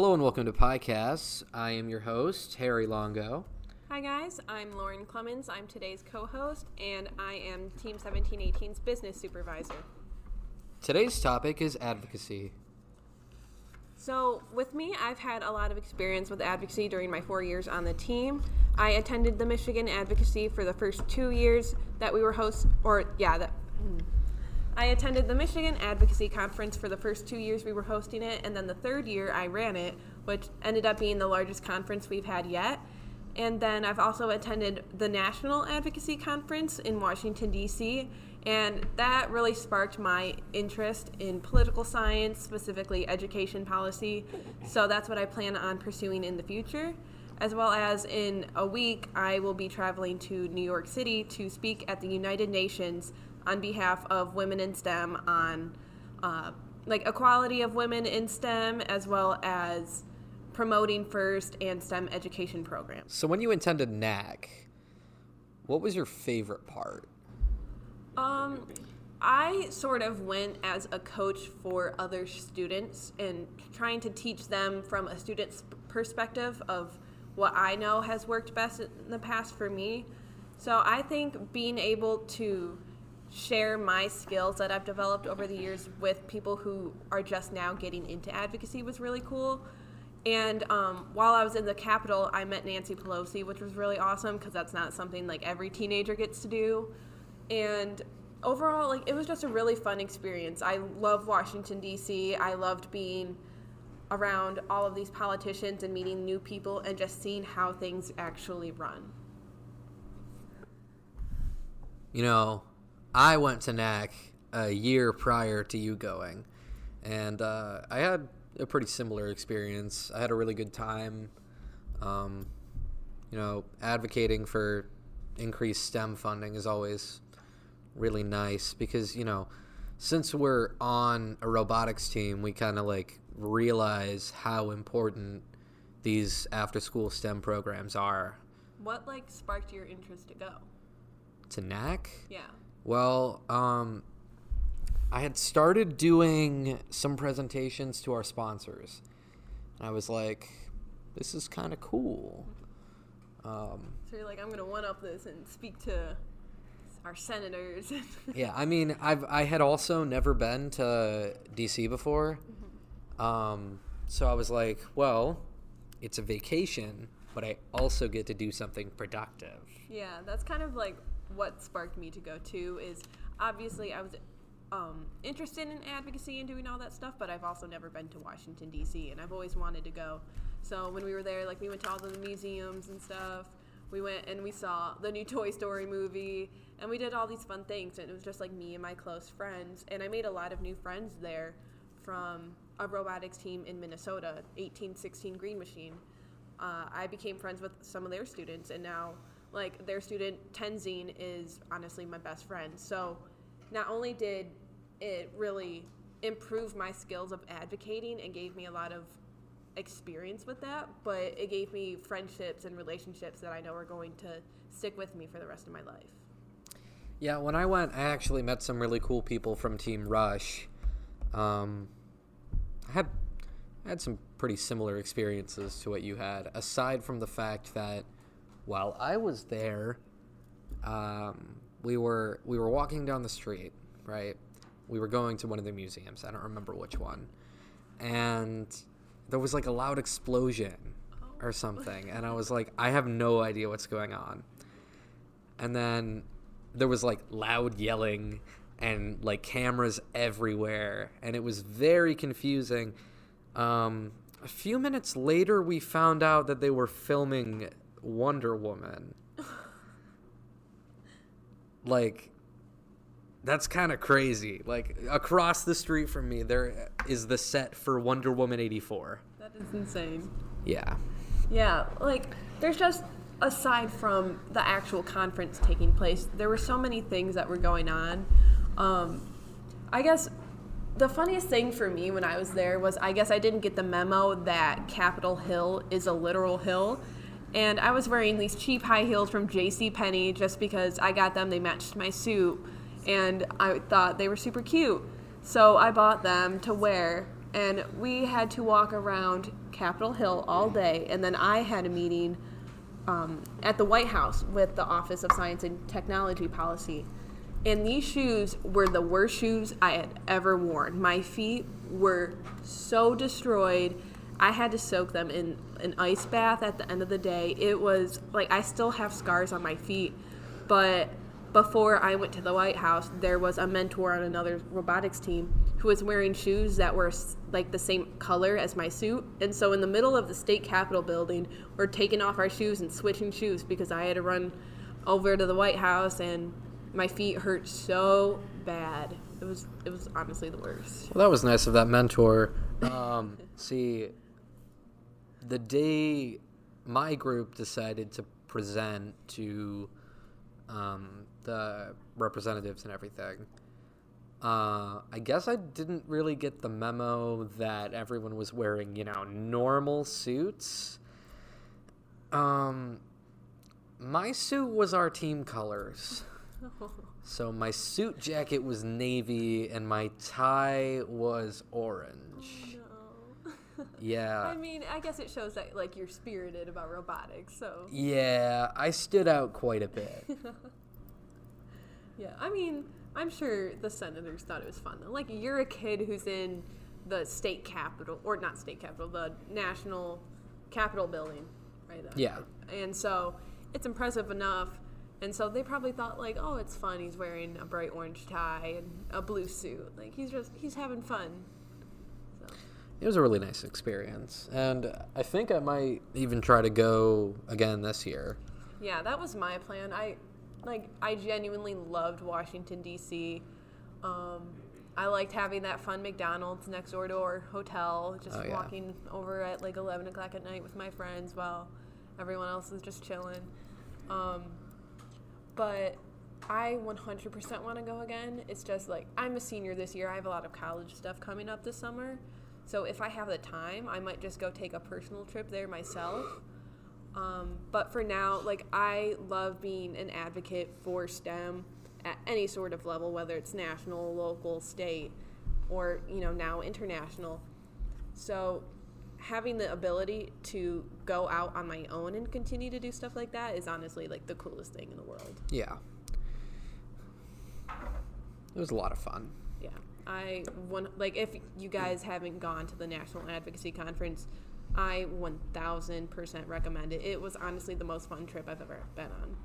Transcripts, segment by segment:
Hello and welcome to Podcasts. I am your host, Harry Longo. Hi guys, I'm Lauren Clemens. I'm today's co-host, and I am Team 1718's business supervisor. Today's topic is advocacy. So, with me, I've had a lot of experience with advocacy during my four years on the team. I attended the Michigan Advocacy for the first two years that we were host, or yeah, that. Hmm. I attended the Michigan Advocacy Conference for the first two years we were hosting it, and then the third year I ran it, which ended up being the largest conference we've had yet. And then I've also attended the National Advocacy Conference in Washington, D.C., and that really sparked my interest in political science, specifically education policy. So that's what I plan on pursuing in the future. As well as in a week, I will be traveling to New York City to speak at the United Nations on behalf of women in STEM on uh, like equality of women in STEM as well as promoting FIRST and STEM education programs. So, when you attended NAC, what was your favorite part? Um, I sort of went as a coach for other students and trying to teach them from a student's perspective of what I know has worked best in the past for me. So I think being able to share my skills that I've developed over the years with people who are just now getting into advocacy was really cool. And um, while I was in the Capitol, I met Nancy Pelosi, which was really awesome because that's not something like every teenager gets to do. And overall, like it was just a really fun experience. I love Washington D.C. I loved being around all of these politicians and meeting new people and just seeing how things actually run. You know, I went to NAC a year prior to you going, and uh, I had a pretty similar experience. I had a really good time. Um, you know, advocating for increased STEM funding is always really nice because, you know, since we're on a robotics team, we kind of like realize how important these after school STEM programs are. What like sparked your interest to go? To NAC? Yeah. Well, um, I had started doing some presentations to our sponsors. And I was like, this is kind of cool. Um, So you're like, I'm gonna one up this and speak to our senators. yeah, I mean, I've I had also never been to DC before, um, so I was like, well, it's a vacation, but I also get to do something productive. Yeah, that's kind of like what sparked me to go to Is obviously I was um, interested in advocacy and doing all that stuff, but I've also never been to Washington D.C. and I've always wanted to go. So when we were there, like we went to all the museums and stuff. We went and we saw the new Toy Story movie, and we did all these fun things. And it was just like me and my close friends, and I made a lot of new friends there from a robotics team in Minnesota, 1816 Green Machine. Uh, I became friends with some of their students, and now like their student Tenzin is honestly my best friend. So not only did it really improve my skills of advocating and gave me a lot of experience with that, but it gave me friendships and relationships that I know are going to stick with me for the rest of my life. Yeah, when I went, I actually met some really cool people from Team Rush. Um, I had I had some pretty similar experiences to what you had, aside from the fact that while I was there, um, we were we were walking down the street, right? We were going to one of the museums. I don't remember which one, and there was like a loud explosion or something, and I was like, I have no idea what's going on. And then there was like loud yelling and like cameras everywhere, and it was very confusing. Um, a few minutes later, we found out that they were filming Wonder Woman. like, that's kind of crazy. Like, across the street from me, there is the set for Wonder Woman 84. That is insane. Yeah. Yeah, like there's just aside from the actual conference taking place, there were so many things that were going on. Um, I guess the funniest thing for me when I was there was I guess I didn't get the memo that Capitol Hill is a literal hill. And I was wearing these cheap high heels from J.C. Penney just because I got them. They matched my suit, and I thought they were super cute. So I bought them to wear and we had to walk around Capitol Hill all day, and then I had a meeting um, at the White House with the Office of Science and Technology Policy. And these shoes were the worst shoes I had ever worn. My feet were so destroyed. I had to soak them in an ice bath at the end of the day. It was like I still have scars on my feet, but before I went to the White House, there was a mentor on another robotics team who was wearing shoes that were like the same color as my suit. And so in the middle of the state capitol building, we're taking off our shoes and switching shoes because I had to run over to the White House and my feet hurt so bad. It was it was honestly the worst. Well, that was nice of that mentor. Um, see, the day my group decided to present to um, the representatives and everything, uh, I guess I didn't really get the memo that everyone was wearing, you know, normal suits. Um, my suit was our team colors. So my suit jacket was navy and my tie was orange. Yeah. I mean, I guess it shows that like you're spirited about robotics. So Yeah, I stood out quite a bit. yeah, I mean, I'm sure the senators thought it was fun though. Like you're a kid who's in the state capitol, or not state capitol, the national capitol building, right? there. Yeah. And so it's impressive enough. And so they probably thought like, oh, it's fun. He's wearing a bright orange tie and a blue suit. Like he's just he's having fun. It was a really nice experience. And I think I might even try to go again this year. yeah, that was my plan. I like I genuinely loved Washington D.C. Um, I liked having that fun McDonald's next door to our hotel, just Oh, yeah. walking over at like 11 o'clock at night with my friends while everyone else is just chilling. Um, but I 100% want to go again. It's just like I'm a senior this year. I have a lot of college stuff coming up this summer. So if I have the time, I might just go take a personal trip there myself. Um, but for now, like I love being an advocate for STEM at any sort of level, whether it's national, local, state, or you know now international. So having the ability to go out on my own and continue to do stuff like that is honestly like the coolest thing in the world. Yeah. It was a lot of fun. Yeah, I want like if you guys haven't gone to the National Advocacy Conference, I 1000% recommend it. It was honestly the most fun trip I've ever been on.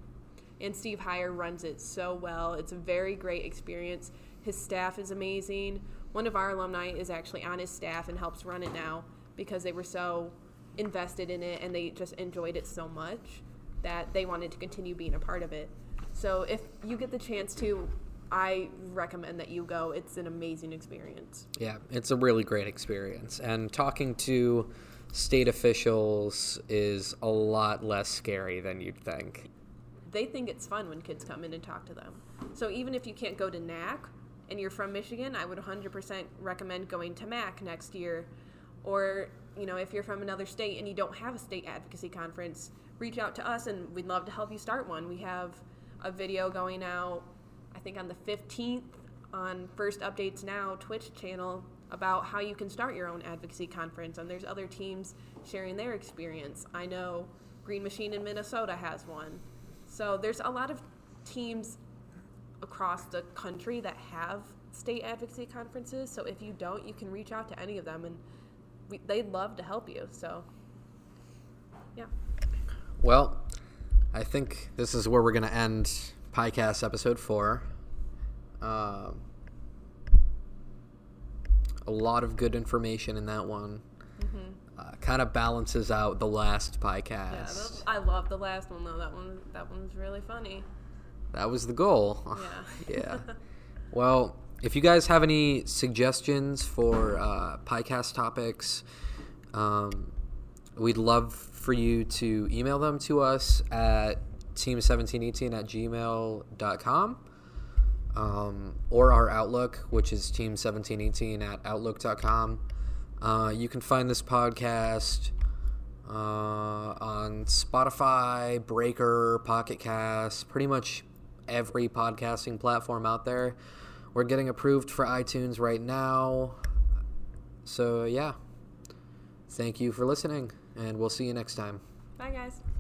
And Steve Heyer runs it so well. It's a very great experience. His staff is amazing. One of our alumni is actually on his staff and helps run it now because they were so invested in it and they just enjoyed it so much that they wanted to continue being a part of it. So if you get the chance to, I recommend that you go. It's an amazing experience. Yeah, it's a really great experience. And talking to state officials is a lot less scary than you'd think. They think it's fun when kids come in and talk to them. So even if you can't go to NAC and you're from Michigan, I would 100% recommend going to MAC next year. Or, you know, if you're from another state and you don't have a state advocacy conference, reach out to us and we'd love to help you start one. We have a video going out, think on the 15th on First Updates Now Twitch channel about how you can start your own advocacy conference. And there's other teams sharing their experience. I know Green Machine in Minnesota has one. So there's a lot of teams across the country that have state advocacy conferences. So if you don't, you can reach out to any of them, and we, they'd love to help you. So, yeah. Well, I think this is where we're going to end podcast episode four. Um, a lot of good information in that one. Uh, kind of balances out the last Yeah, podcast. that, I love the last one though. That one, that one's really funny. That was the goal. Yeah. yeah. Well, if you guys have any suggestions for uh, podcast topics, um, we'd love for you to email them to us at team1718 at gmail.com um, or our Outlook, which is team1718 at outlook.com. Uh, you can find this podcast uh, on Spotify, Breaker, Pocket Cast, pretty much every podcasting platform out there. We're getting approved for iTunes right now. so yeah, thank you for listening, and we'll see you next time. Bye, guys.